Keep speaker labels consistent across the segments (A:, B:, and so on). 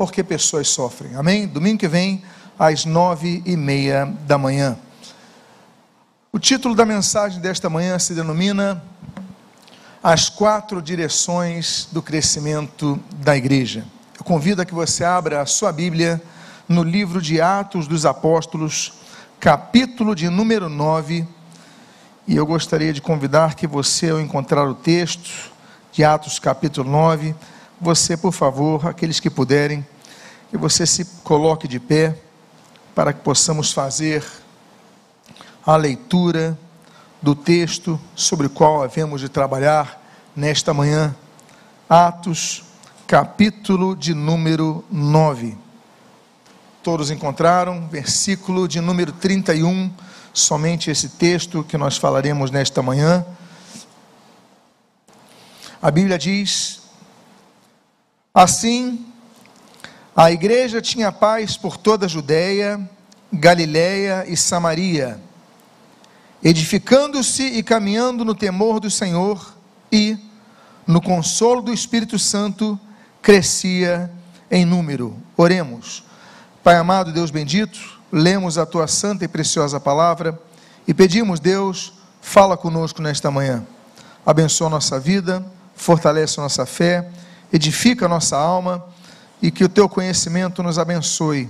A: porque pessoas sofrem. Amém? Domingo que vem, às nove e meia da manhã. O título da mensagem desta manhã se denomina As Quatro Direções do Crescimento da Igreja. Eu convido a que você abra a sua Bíblia no livro de Atos dos Apóstolos, capítulo de número 9. E eu gostaria de convidar que você, ao encontrar o texto de Atos, capítulo 9, você, por favor, aqueles que puderem, que você se coloque de pé para que possamos fazer a leitura do texto sobre o qual havemos de trabalhar nesta manhã. Atos, capítulo de número 9. Todos encontraram, versículo de número 31, somente esse texto que nós falaremos nesta manhã. A Bíblia diz: Assim, a igreja tinha paz por toda a Judéia, Galiléia e Samaria edificando-se e caminhando no temor do Senhor e, no consolo do Espírito Santo, crescia em número. Oremos. Pai amado, Deus bendito, lemos a tua santa e preciosa palavra e pedimos, Deus, fala conosco nesta manhã. Abençoa nossa vida, fortalece nossa fé, edifica a nossa alma e que o teu conhecimento nos abençoe.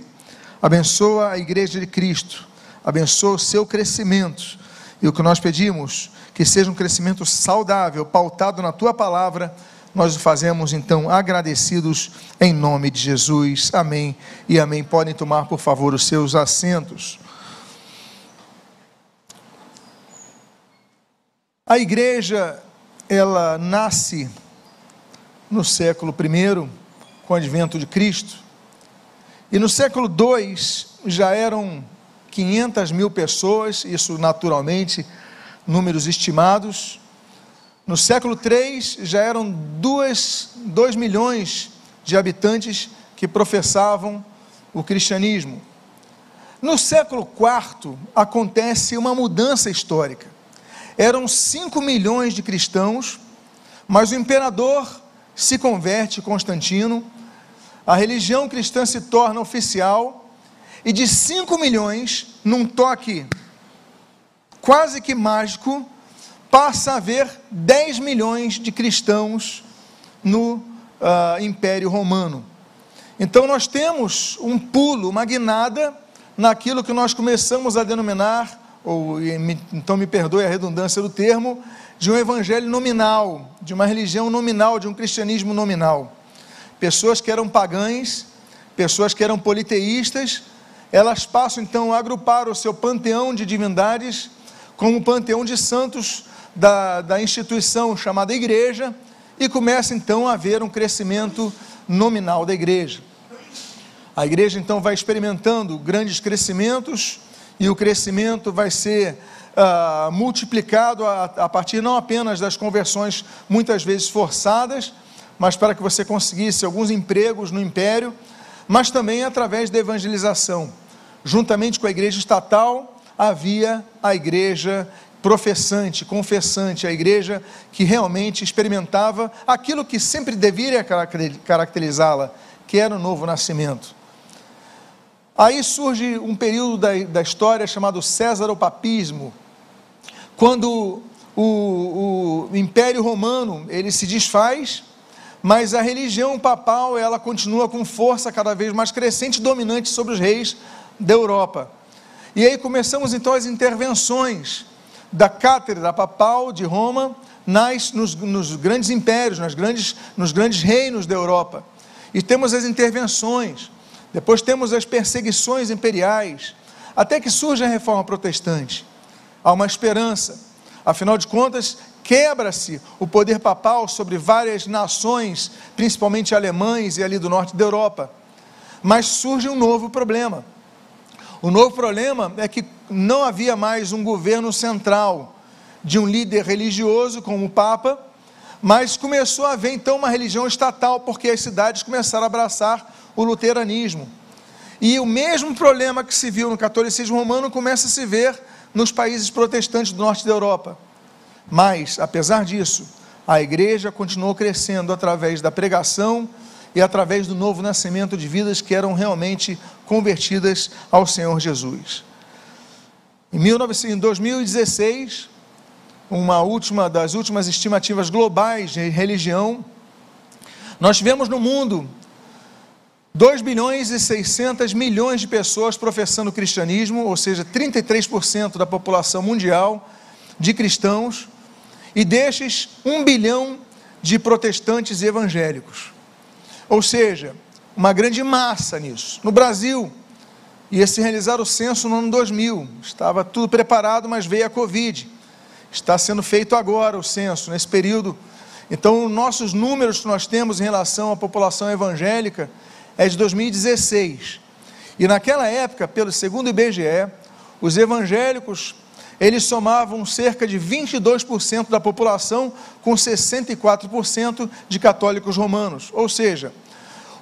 A: Abençoa a igreja de Cristo, abençoa o seu crescimento e o que nós pedimos, que seja um crescimento saudável, pautado na tua palavra, nós o fazemos então agradecidos em nome de Jesus. Amém e amém. Podem tomar, por favor, os seus assentos. A igreja, ela nasce no século I, com o advento de Cristo, e no século II já eram 500 mil pessoas, isso naturalmente, números estimados. No século III já eram 2 milhões de habitantes que professavam o cristianismo. No século IV acontece uma mudança histórica. Eram 5 milhões de cristãos, mas o imperador se converte, Constantino, a religião cristã se torna oficial e de 5 milhões, num toque quase que mágico, passa a haver 10 milhões de cristãos no uh, Império Romano. Então nós temos um pulo, uma guinada naquilo que nós começamos a denominar, ou então me perdoe a redundância do termo, de um evangelho nominal, de uma religião nominal, de um cristianismo nominal. Pessoas que eram pagãs, pessoas que eram politeístas, elas passam então a agrupar o seu panteão de divindades como o panteão de santos da, da instituição chamada igreja, e começa então a haver um crescimento nominal da igreja. A igreja então vai experimentando grandes crescimentos, e o crescimento vai ser uh, multiplicado a, a partir não apenas das conversões, muitas vezes forçadas, mas para que você conseguisse alguns empregos no império, mas também através da evangelização. Juntamente com a igreja estatal, havia a igreja professante, confessante, a igreja que realmente experimentava aquilo que sempre deveria caracterizá-la, que era o novo nascimento. Aí surge um período da, da história chamado Césaropapismo, quando o, o Império Romano ele se desfaz, mas a religião papal ela continua com força cada vez mais crescente, dominante sobre os reis da Europa. E aí começamos então as intervenções da cátedra papal de Roma nas, nos, nos grandes impérios, nas grandes, nos grandes reinos da Europa. E temos as intervenções, depois temos as perseguições imperiais, até que surge a reforma protestante. Há uma esperança, afinal de contas, quebra-se o poder papal sobre várias nações, principalmente alemães e ali do norte da Europa. Mas surge um novo problema o novo problema é que não havia mais um governo central de um líder religioso como o Papa, mas começou a haver então uma religião estatal, porque as cidades começaram a abraçar o luteranismo. E o mesmo problema que se viu no catolicismo romano começa a se ver nos países protestantes do norte da Europa. Mas, apesar disso, a igreja continuou crescendo através da pregação e através do novo nascimento de vidas que eram realmente convertidas ao Senhor Jesus. Em 2016, uma última das últimas estimativas globais de religião, nós tivemos no mundo 2 bilhões e 600 milhões de pessoas professando o cristianismo, ou seja, 33% da população mundial de cristãos, e destes 1 bilhão de protestantes evangélicos. Ou seja, uma grande massa nisso. No Brasil, ia se realizar o censo no ano 2000, estava tudo preparado, mas veio a Covid. Está sendo feito agora o censo, nesse período. Então, nossos números que nós temos em relação à população evangélica é de 2016. E naquela época, pelo segundo IBGE, os evangélicos eles somavam cerca de 22% da população, com 64% de católicos romanos. Ou seja,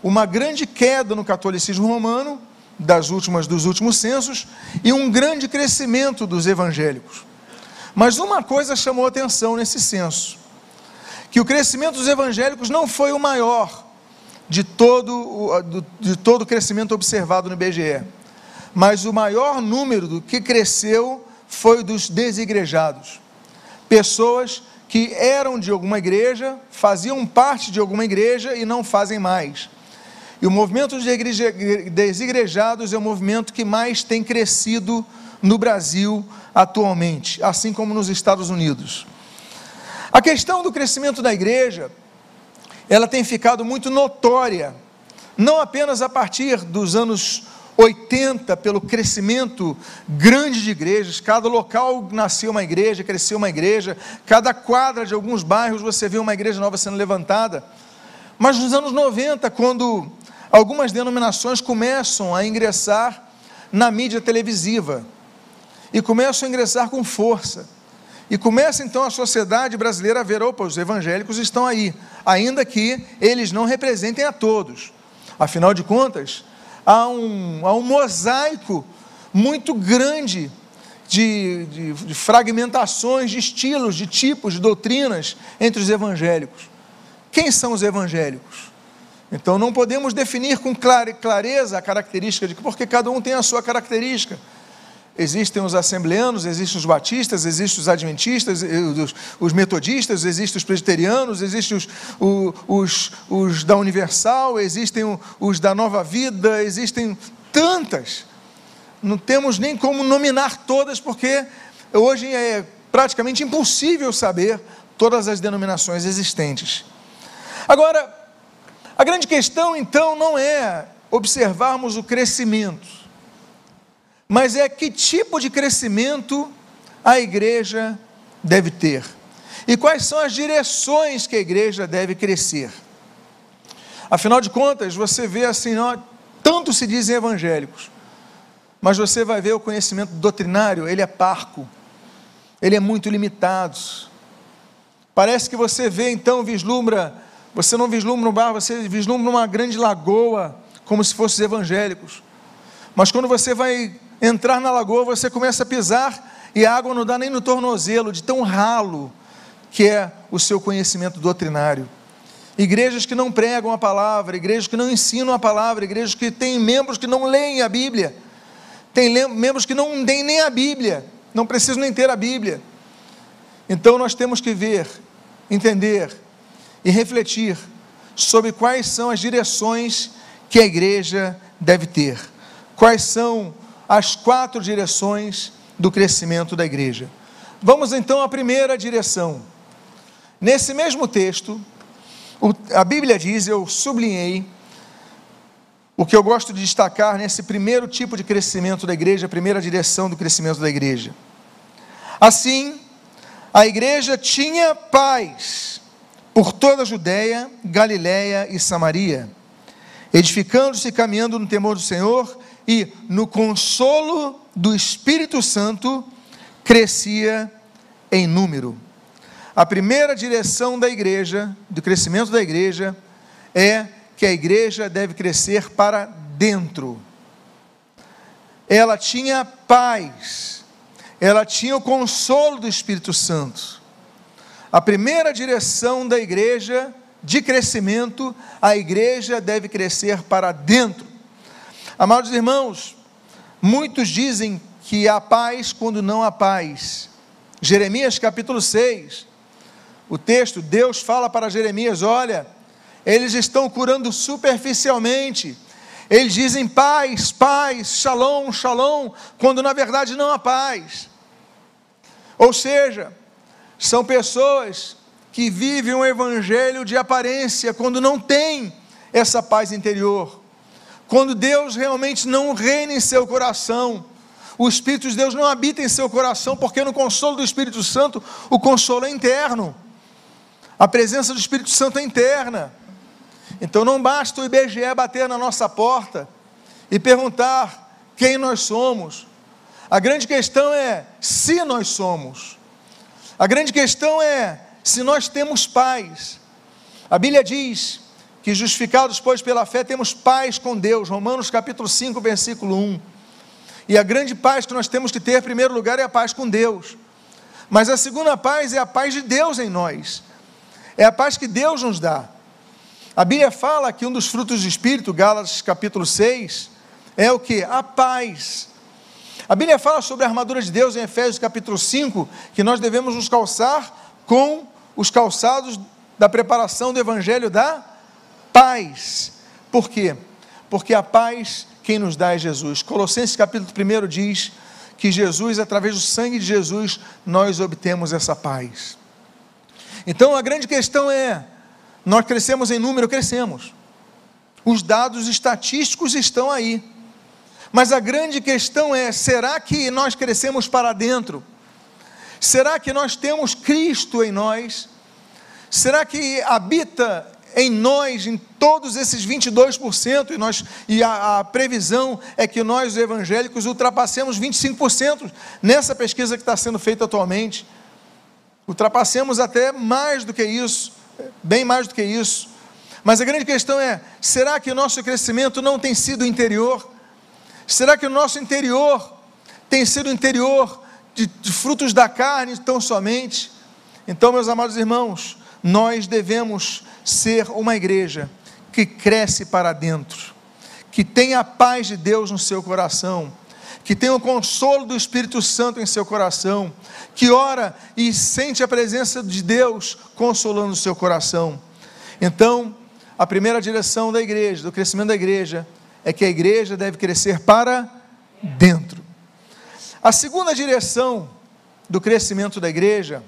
A: uma grande queda no catolicismo romano das últimas dos últimos censos e um grande crescimento dos evangélicos. Mas uma coisa chamou atenção nesse censo, que o crescimento dos evangélicos não foi o maior, de todo, de todo o crescimento observado no IBGE. Mas o maior número do que cresceu foi dos desigrejados. Pessoas que eram de alguma igreja, faziam parte de alguma igreja e não fazem mais. E o movimento dos desigrejados é o movimento que mais tem crescido no Brasil atualmente, assim como nos Estados Unidos. A questão do crescimento da igreja ela tem ficado muito notória, não apenas a partir dos anos 80, pelo crescimento grande de igrejas, cada local nasceu uma igreja, cresceu uma igreja, cada quadra de alguns bairros você vê uma igreja nova sendo levantada. Mas nos anos 90, quando algumas denominações começam a ingressar na mídia televisiva e começam a ingressar com força, e começa então a sociedade brasileira a ver, opa, os evangélicos estão aí, ainda que eles não representem a todos. Afinal de contas, há um, há um mosaico muito grande de, de, de fragmentações, de estilos, de tipos, de doutrinas entre os evangélicos. Quem são os evangélicos? Então não podemos definir com clareza a característica de porque cada um tem a sua característica existem os assembleanos, existem os batistas, existem os adventistas, os, os metodistas, existem os presbiterianos, existem os, os, os da Universal, existem os da Nova Vida, existem tantas. Não temos nem como nominar todas, porque hoje é praticamente impossível saber todas as denominações existentes. Agora, a grande questão então não é observarmos o crescimento mas é que tipo de crescimento a igreja deve ter e quais são as direções que a igreja deve crescer. Afinal de contas, você vê assim, ó, tanto se dizem evangélicos, mas você vai ver o conhecimento doutrinário, ele é parco, ele é muito limitado. Parece que você vê então, vislumbra, você não vislumbra um bar, você vislumbra uma grande lagoa, como se fossem evangélicos. Mas quando você vai entrar na lagoa, você começa a pisar e a água não dá nem no tornozelo, de tão ralo que é o seu conhecimento doutrinário. Igrejas que não pregam a palavra, igrejas que não ensinam a palavra, igrejas que têm membros que não leem a Bíblia, tem membros que não têm nem a Bíblia, não precisam nem ter a Bíblia. Então nós temos que ver, entender e refletir sobre quais são as direções que a igreja deve ter, quais são as quatro direções do crescimento da igreja. Vamos então à primeira direção. Nesse mesmo texto, a Bíblia diz, eu sublinhei, o que eu gosto de destacar nesse primeiro tipo de crescimento da igreja, primeira direção do crescimento da igreja. Assim, a igreja tinha paz por toda a Judéia, Galiléia e Samaria, edificando-se e caminhando no temor do Senhor e no consolo do Espírito Santo crescia em número. A primeira direção da igreja, do crescimento da igreja, é que a igreja deve crescer para dentro. Ela tinha paz, ela tinha o consolo do Espírito Santo. A primeira direção da igreja de crescimento, a igreja deve crescer para dentro. Amados irmãos, muitos dizem que há paz quando não há paz. Jeremias capítulo 6, o texto, Deus fala para Jeremias: olha, eles estão curando superficialmente. Eles dizem paz, paz, shalom, shalom, quando na verdade não há paz. Ou seja, são pessoas que vivem um evangelho de aparência quando não tem essa paz interior. Quando Deus realmente não reina em seu coração, o Espírito de Deus não habita em seu coração, porque no consolo do Espírito Santo, o consolo é interno. A presença do Espírito Santo é interna. Então não basta o IBGE bater na nossa porta e perguntar quem nós somos. A grande questão é se nós somos. A grande questão é se nós temos paz. A Bíblia diz que justificados, pois, pela fé, temos paz com Deus. Romanos capítulo 5, versículo 1. E a grande paz que nós temos que ter, em primeiro lugar, é a paz com Deus. Mas a segunda paz é a paz de Deus em nós. É a paz que Deus nos dá. A Bíblia fala que um dos frutos do Espírito, Gálatas capítulo 6, é o que? A paz. A Bíblia fala sobre a armadura de Deus em Efésios capítulo 5, que nós devemos nos calçar com os calçados da preparação do evangelho da paz. Por quê? Porque a paz quem nos dá é Jesus. Colossenses capítulo 1 diz que Jesus, através do sangue de Jesus, nós obtemos essa paz. Então a grande questão é: nós crescemos em número, crescemos. Os dados estatísticos estão aí. Mas a grande questão é: será que nós crescemos para dentro? Será que nós temos Cristo em nós? Será que habita em nós, em todos esses 22%, e, nós, e a, a previsão é que nós, os evangélicos, ultrapassemos 25% nessa pesquisa que está sendo feita atualmente. Ultrapassemos até mais do que isso, bem mais do que isso. Mas a grande questão é: será que o nosso crescimento não tem sido interior? Será que o nosso interior tem sido interior de, de frutos da carne tão somente. Então, meus amados irmãos, nós devemos ser uma igreja que cresce para dentro, que tem a paz de Deus no seu coração, que tem o consolo do Espírito Santo em seu coração, que ora e sente a presença de Deus consolando o seu coração. Então, a primeira direção da igreja, do crescimento da igreja, é que a igreja deve crescer para dentro. A segunda direção do crescimento da igreja,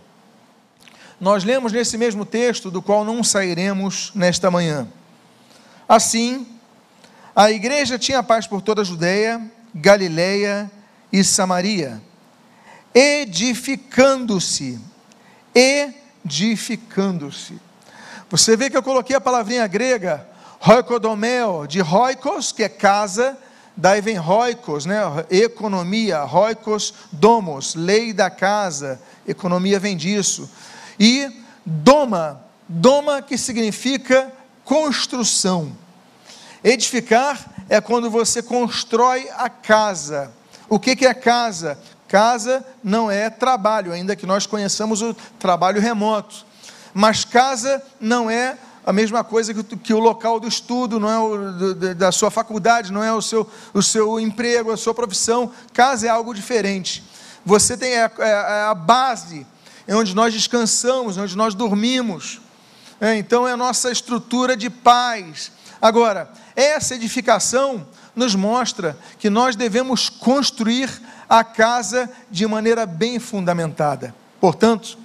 A: nós lemos nesse mesmo texto, do qual não sairemos nesta manhã. Assim, a igreja tinha paz por toda a Judéia, Galiléia e Samaria, edificando-se, edificando-se. Você vê que eu coloquei a palavrinha grega, roikodomeo, de roikos, que é casa, Daí vem roicos, né? economia, roicos domos, lei da casa, economia vem disso. E doma, doma que significa construção. Edificar é quando você constrói a casa. O que, que é casa? Casa não é trabalho, ainda que nós conheçamos o trabalho remoto. Mas casa não é a mesma coisa que, o local do estudo, não é o, da sua faculdade, não é o seu, o seu emprego, a sua profissão. Casa é algo diferente. Você tem a, a, é a base, é onde nós descansamos, onde nós dormimos. É, então é a nossa estrutura de paz. Agora, essa edificação nos mostra que nós devemos construir a casa de maneira bem fundamentada. Portanto,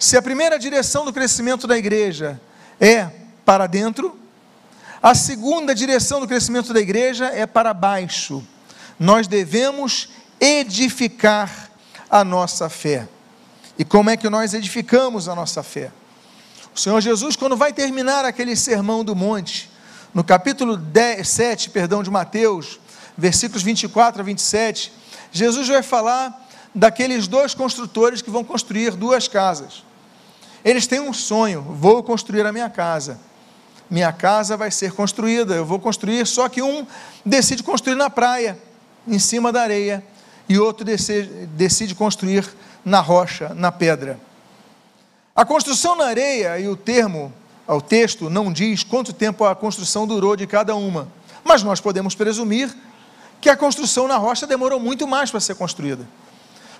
A: se a primeira direção do crescimento da igreja é para dentro. A segunda direção do crescimento da igreja é para baixo. Nós devemos edificar a nossa fé. E como é que nós edificamos a nossa fé? O Senhor Jesus, quando vai terminar aquele sermão do monte, no capítulo 10, 7, perdão, de Mateus, versículos 24 a 27, Jesus vai falar daqueles dois construtores que vão construir duas casas. Eles têm um sonho: vou construir a minha casa. Minha casa vai ser construída, eu vou construir, só que um decide construir na praia, em cima da areia, e outro decide, construir na rocha, na pedra. A construção na areia, e o termo o texto não diz quanto tempo a construção durou de cada uma, mas nós podemos presumir que a construção na rocha demorou muito mais para ser construída.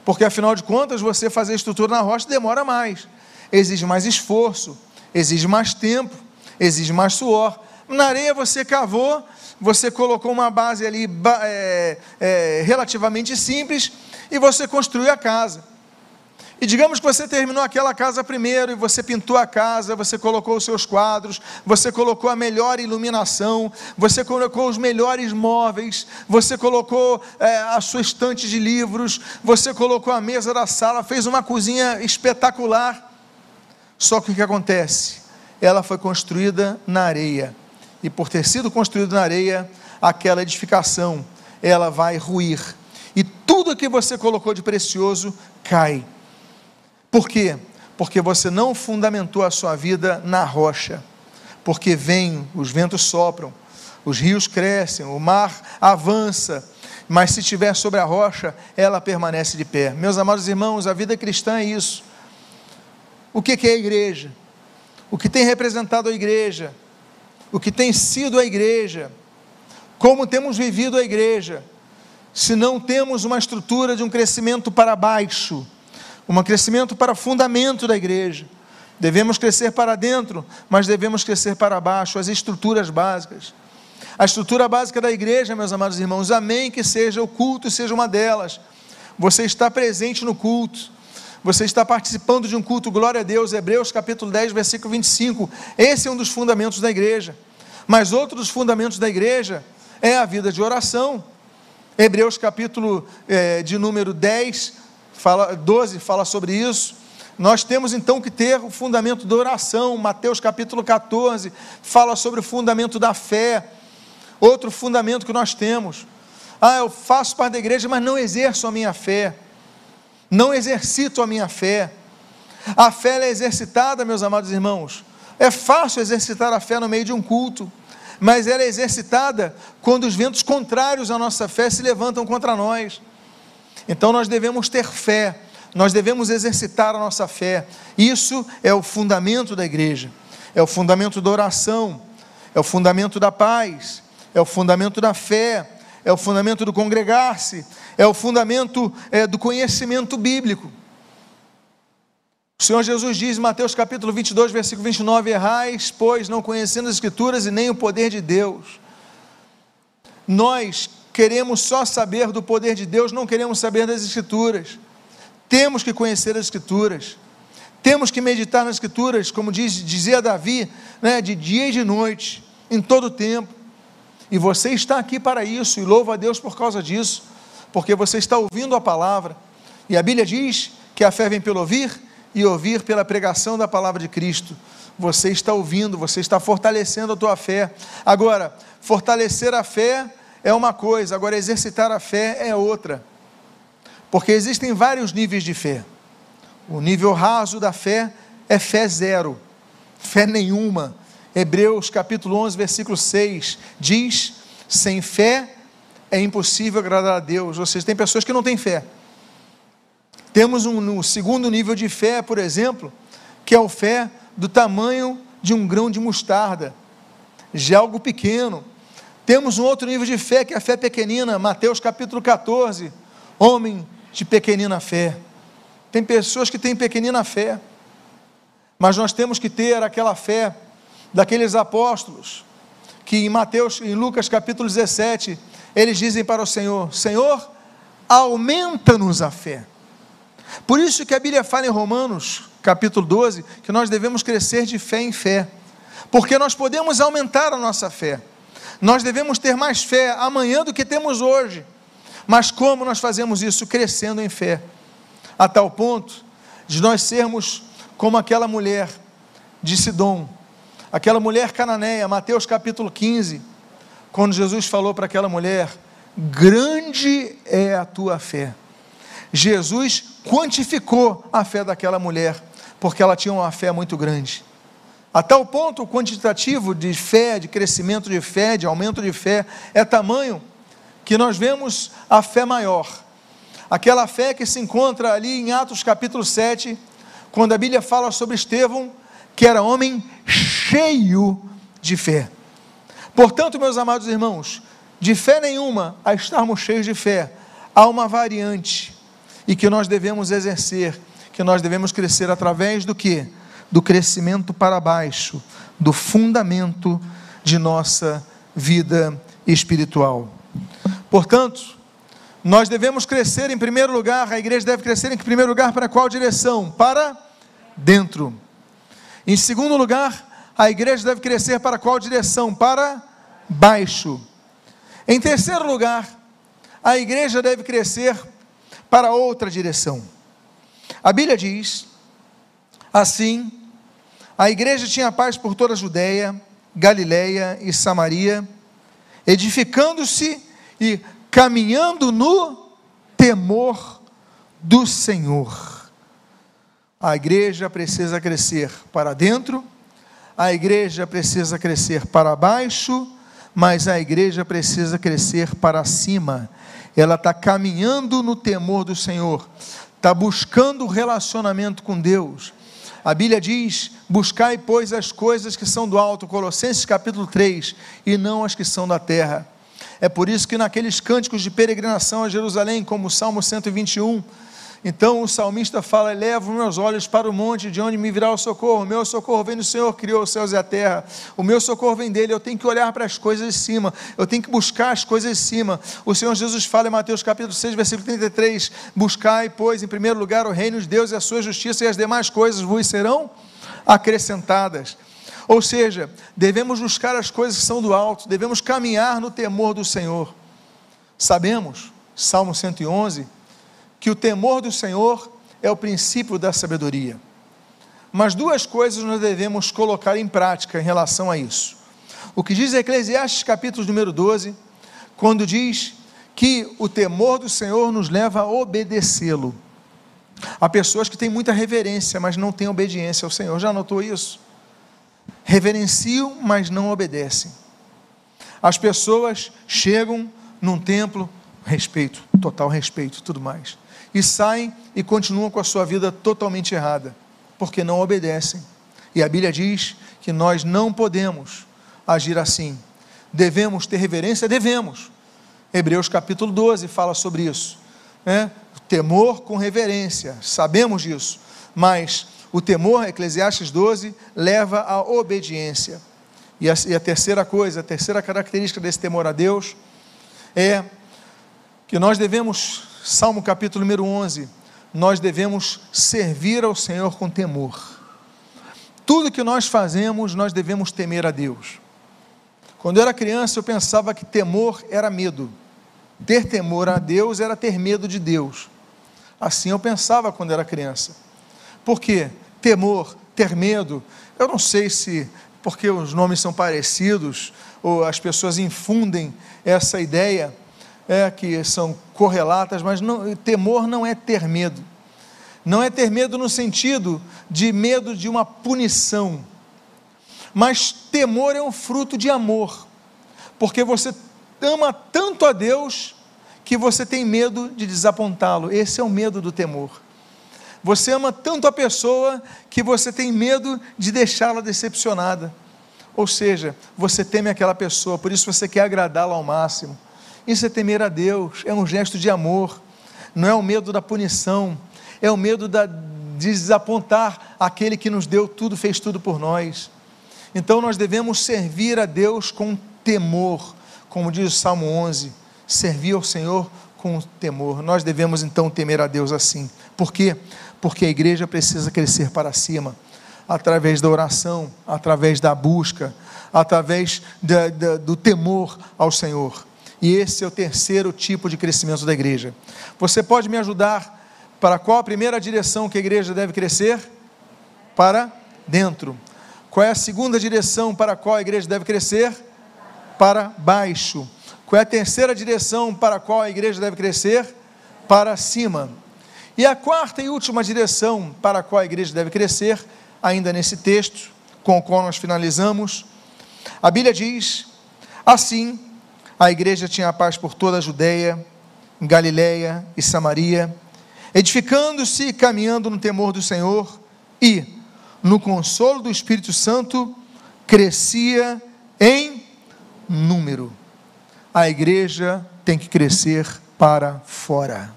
A: Porque afinal de contas, você fazer estrutura na rocha demora mais, exige mais esforço, exige mais tempo, exige mais suor. Na areia você cavou, você colocou uma base ali é, é, relativamente simples e você construiu a casa. E digamos que você terminou aquela casa primeiro, e você pintou a casa, você colocou os seus quadros, você colocou a melhor iluminação, você colocou os melhores móveis, você colocou é, a sua estante de livros, você colocou a mesa da sala, fez uma cozinha espetacular. Só que o que acontece? Ela foi construída na areia, e por ter sido construída na areia, aquela edificação, ela vai ruir, e tudo que você colocou de precioso cai por quê? Porque você não fundamentou a sua vida na rocha. Porque vem, os ventos sopram, os rios crescem, o mar avança, mas se estiver sobre a rocha, ela permanece de pé. Meus amados irmãos, a vida cristã é isso. O que é a igreja? O que tem representado a igreja? O que tem sido a igreja? Como temos vivido a igreja? Se não temos uma estrutura de um crescimento para baixo, um crescimento para fundamento da igreja. Devemos crescer para dentro, mas devemos crescer para baixo, as estruturas básicas. A estrutura básica da igreja, meus amados irmãos, amém que seja o culto, seja uma delas. Você está presente no culto, você está participando de um culto, glória a Deus, Hebreus capítulo 10, versículo 25. Esse é um dos fundamentos da igreja. Mas outro dos fundamentos da igreja é a vida de oração. Hebreus capítulo é, de número 10, fala, 12 fala sobre isso. Nós temos então que ter o fundamento da oração. Mateus capítulo 14 fala sobre o fundamento da fé. Outro fundamento que nós temos. Ah, eu faço parte da igreja, mas não exerço a minha fé. Não exercito a minha fé. A fé é exercitada, meus amados irmãos. É fácil exercitar a fé no meio de um culto, mas ela é exercitada quando os ventos contrários à nossa fé se levantam contra nós. Então nós devemos ter fé, nós devemos exercitar a nossa fé. Isso é o fundamento da igreja, é o fundamento da oração, é o fundamento da paz, é o fundamento da fé, é o fundamento do congregar-se, é o fundamento é, do conhecimento bíblico. O Senhor Jesus diz em Mateus capítulo 22, versículo 29: Errais, pois, não conhecendo as Escrituras e nem o poder de Deus. Nós queremos só saber do poder de Deus, não queremos saber das Escrituras. Temos que conhecer as Escrituras. Temos que meditar nas Escrituras, como diz, dizia Davi, né, de dia e de noite, em todo o tempo. E você está aqui para isso, e louva a Deus por causa disso, porque você está ouvindo a palavra. E a Bíblia diz que a fé vem pelo ouvir, e ouvir pela pregação da palavra de Cristo. Você está ouvindo, você está fortalecendo a tua fé. Agora, fortalecer a fé é uma coisa, agora exercitar a fé é outra. Porque existem vários níveis de fé. O nível raso da fé é fé zero, fé nenhuma. Hebreus capítulo 11, versículo 6 diz: sem fé é impossível agradar a Deus. Ou seja, tem pessoas que não têm fé. Temos um, um segundo nível de fé, por exemplo, que é o fé do tamanho de um grão de mostarda, de algo pequeno temos um outro nível de fé, que é a fé pequenina, Mateus capítulo 14. Homem de pequenina fé. Tem pessoas que têm pequenina fé, mas nós temos que ter aquela fé daqueles apóstolos, que em Mateus, em Lucas capítulo 17, eles dizem para o Senhor: Senhor, aumenta-nos a fé. Por isso que a Bíblia fala em Romanos, capítulo 12, que nós devemos crescer de fé em fé, porque nós podemos aumentar a nossa fé. Nós devemos ter mais fé amanhã do que temos hoje. Mas como nós fazemos isso? Crescendo em fé, a tal ponto de nós sermos como aquela mulher de Sidom, aquela mulher cananeia, Mateus capítulo 15, quando Jesus falou para aquela mulher: Grande é a tua fé. Jesus quantificou a fé daquela mulher, porque ela tinha uma fé muito grande. A tal ponto, o quantitativo de fé, de crescimento de fé, de aumento de fé, é tamanho que nós vemos a fé maior. Aquela fé que se encontra ali em Atos capítulo 7, quando a Bíblia fala sobre Estevão, que era homem de fé. Portanto, meus amados irmãos, de fé nenhuma a estarmos cheios de fé, há uma variante e que nós devemos exercer, que nós devemos crescer através do que? Do crescimento para baixo, do fundamento de nossa vida espiritual. Portanto, nós devemos crescer em primeiro lugar, a igreja deve crescer em primeiro lugar para qual direção? Para dentro. Em segundo lugar, a igreja deve crescer para qual direção? Para baixo. Em terceiro lugar, a igreja deve crescer para outra direção. A Bíblia diz: assim, a igreja tinha paz por toda a Judéia, Galiléia e Samaria, edificando-se e caminhando no temor do Senhor. A igreja precisa crescer para dentro, a igreja precisa crescer para baixo, mas a igreja precisa crescer para cima. Ela está caminhando no temor do Senhor, está buscando relacionamento com Deus. A Bíblia diz: buscai, pois, as coisas que são do alto, Colossenses capítulo 3, e não as que são da terra. É por isso que naqueles cânticos de peregrinação a Jerusalém, como o Salmo 121, então o salmista fala: Levo meus olhos para o monte, de onde me virá o socorro. O meu socorro vem do Senhor, criou os céus e a terra. O meu socorro vem dele. Eu tenho que olhar para as coisas de cima, eu tenho que buscar as coisas de cima. O Senhor Jesus fala em Mateus capítulo 6, versículo 33: Buscai, pois, em primeiro lugar o reino de Deus e a sua justiça, e as demais coisas vos serão acrescentadas. Ou seja, devemos buscar as coisas que são do alto, devemos caminhar no temor do Senhor. Sabemos, Salmo 111, que o temor do Senhor é o princípio da sabedoria. Mas duas coisas nós devemos colocar em prática em relação a isso. O que diz Eclesiastes capítulo número 12, quando diz que o temor do Senhor nos leva a obedecê-lo. Há pessoas que têm muita reverência, mas não têm obediência ao Senhor. Já notou isso? reverenciam, mas não obedecem. As pessoas chegam num templo, respeito, total respeito, tudo mais, e saem e continuam com a sua vida totalmente errada, porque não obedecem. E a Bíblia diz que nós não podemos agir assim. Devemos ter reverência? Devemos. Hebreus capítulo 12 fala sobre isso. Né? Temor com reverência, sabemos disso, mas o temor, Eclesiastes 12, leva à obediência. E a, e a terceira coisa, a terceira característica desse temor a Deus é que nós devemos, Salmo capítulo número 11, nós devemos servir ao Senhor com temor. Tudo que nós fazemos, nós devemos temer a Deus. Quando eu era criança, eu pensava que temor era medo. Ter temor a Deus era ter medo de Deus. Assim eu pensava quando era criança. Por quê? Temor, ter medo. Eu não sei se porque os nomes são parecidos ou as pessoas infundem essa ideia é que são correlatas, mas não, temor não é ter medo. Não é ter medo no sentido de medo de uma punição. Mas temor é um fruto de amor. Porque você ama tanto a Deus que você tem medo de desapontá-lo. Esse é o medo do temor. Você ama tanto a pessoa que você tem medo de deixá-la decepcionada. Ou seja, você teme aquela pessoa, por isso você quer agradá-la ao máximo. Isso é temer a Deus, é um gesto de amor, não é o medo da punição, é o medo da, de desapontar aquele que nos deu tudo, fez tudo por nós. Então nós devemos servir a Deus com temor, como diz o Salmo 11, servir ao Senhor com temor. Nós devemos então temer a Deus assim. Por quê? porque a igreja precisa crescer para cima, através da oração, através da busca, através da, da, do temor ao Senhor. E esse é o terceiro tipo de crescimento da igreja. Você pode me ajudar para qual a primeira direção que a igreja deve crescer? Para dentro. Qual é a segunda direção para qual a igreja deve crescer? Para baixo. Qual é a terceira direção para qual a igreja deve crescer? Para cima. E a quarta e última direção para qual a igreja deve crescer, ainda nesse texto, com o qual nós finalizamos, a Bíblia diz: assim, a igreja tinha paz por toda a Judéia, Galiléia e Samaria, edificando-se e caminhando no temor do Senhor e, no consolo do Espírito Santo, crescia em número. A igreja tem que crescer para fora.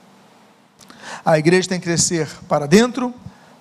A: A igreja tem que crescer para dentro,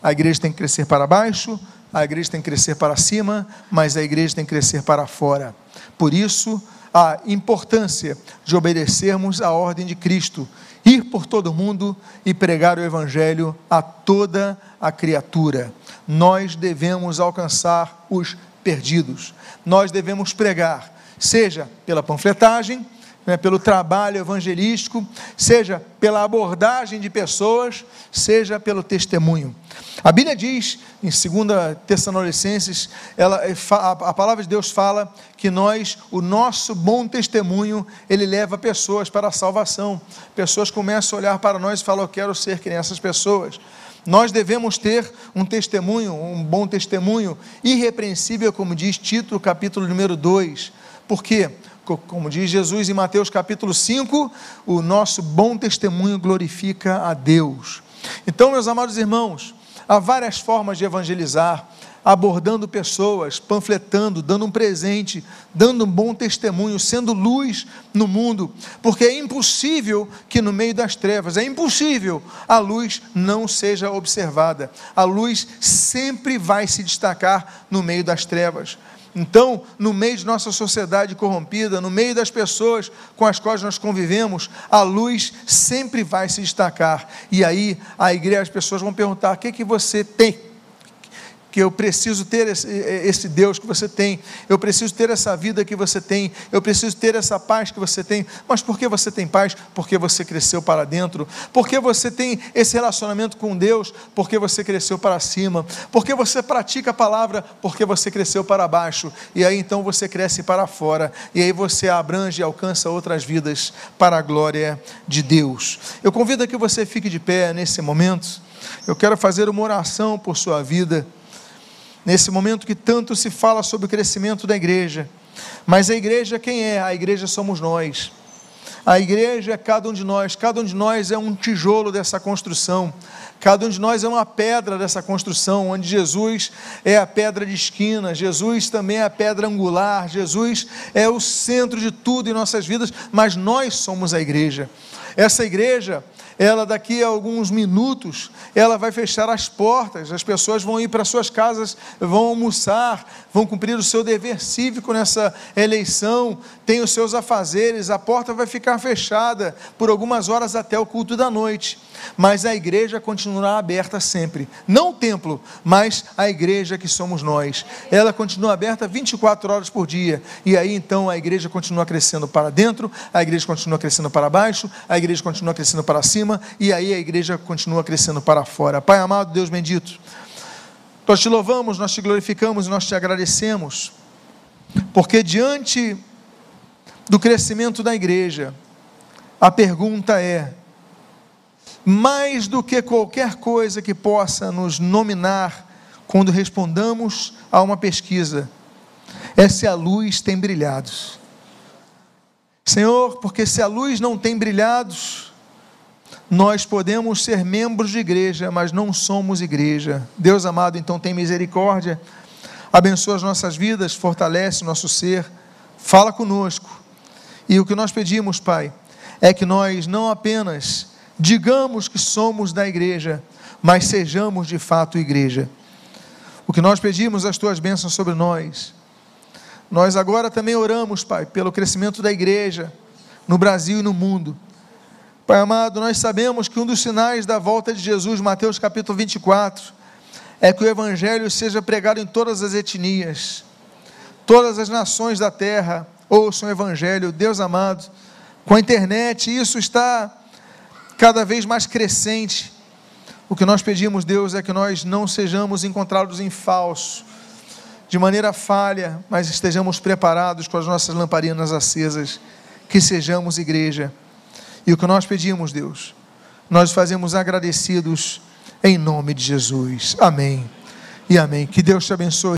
A: a igreja tem que crescer para baixo, a igreja tem que crescer para cima, mas a igreja tem que crescer para fora. Por isso, a importância de obedecermos à ordem de Cristo, ir por todo mundo e pregar o Evangelho a toda a criatura. Nós devemos alcançar os perdidos, nós devemos pregar, seja pela panfletagem, né, pelo trabalho evangelístico, seja pela abordagem de pessoas, seja pelo testemunho. A Bíblia diz, em 2 Tessalonicenses, ela, eh, a palavra de Deus fala que nós, o nosso bom testemunho, ele leva pessoas para a salvação. Pessoas começam a olhar para nós e falam: Eu quero ser que nem essas pessoas. Nós devemos ter um testemunho, um bom testemunho, irrepreensível, como diz Tito, capítulo número 2. Por quê? Como diz Jesus em Mateus capítulo 5, o nosso bom testemunho glorifica a Deus. Então, meus amados irmãos, há várias formas de evangelizar, abordando pessoas, panfletando, dando um presente, dando um bom testemunho, sendo luz no mundo, porque é impossível que no meio das trevas, é impossível a luz não seja observada. A luz sempre vai se destacar no meio das trevas. Então, no meio de nossa sociedade corrompida, no meio das pessoas com as quais nós convivemos, a luz sempre vai se destacar. E aí, a igreja, as pessoas vão perguntar: o que, que você tem? Que eu preciso ter esse, esse, Deus que você tem, eu preciso ter essa vida que você tem, eu preciso ter essa paz que você tem. Mas por que você tem paz? Porque você cresceu para dentro. Porque você tem esse relacionamento com Deus? Porque você cresceu para cima. Porque você pratica a palavra? Porque você cresceu para baixo. E aí então você cresce para fora. E aí você abrange e alcança outras vidas para a glória de Deus. Eu convido a que você fique de pé nesse momento. Eu quero fazer uma oração por sua vida nesse momento que tanto se fala sobre o crescimento da igreja. Mas a igreja quem é? A igreja somos nós. A igreja é cada um de nós, cada um de nós é um tijolo dessa construção, cada um de nós é uma pedra dessa construção, onde Jesus é a pedra de esquina, Jesus também é a pedra angular, Jesus é o centro de tudo em nossas vidas, mas nós somos a igreja. Essa igreja, ela daqui a alguns minutos, ela vai fechar as portas, as pessoas vão ir para suas casas, vão almoçar, vão cumprir o seu dever cívico nessa eleição, tem os seus afazeres, a porta vai ficar fechada por algumas horas até o culto da noite mas a igreja continuará aberta sempre. Não o templo, mas a igreja que somos nós. Ela continua aberta 24 horas por dia. E aí então a igreja continua crescendo para dentro, a igreja continua crescendo para baixo, a igreja continua crescendo para cima, e aí a igreja continua crescendo para fora. Pai amado, Deus bendito, nós te louvamos, nós te glorificamos e nós te agradecemos, porque diante do crescimento da igreja, a pergunta é: mais do que qualquer coisa que possa nos nominar quando respondamos a uma pesquisa, é se a luz tem brilhado. Senhor, porque se a luz não tem brilhado, nós podemos ser membros de igreja, mas não somos igreja. Deus amado, então tem misericórdia, abençoa as nossas vidas, fortalece o nosso ser, fala conosco. E o que nós pedimos, Pai, é que nós não apenas digamos que somos da igreja, mas sejamos de fato igreja. O que nós pedimos, as tuas bênçãos sobre nós. Nós agora também oramos, Pai, pelo crescimento da igreja no Brasil e no mundo. Pai amado, nós sabemos que um dos sinais da volta de Jesus, Mateus capítulo 24, é que o Evangelho seja pregado em todas as etnias, todas as nações da terra ouçam o Evangelho, Deus amado. Com a internet, isso está cada vez mais crescente. O que nós pedimos, Deus, é que nós não sejamos encontrados em falso, de maneira falha, mas estejamos preparados com as nossas lamparinas acesas, que sejamos igreja. E o que nós pedimos, Deus, nós fazemos agradecidos em nome de Jesus. Amém. E amém. Que Deus te abençoe.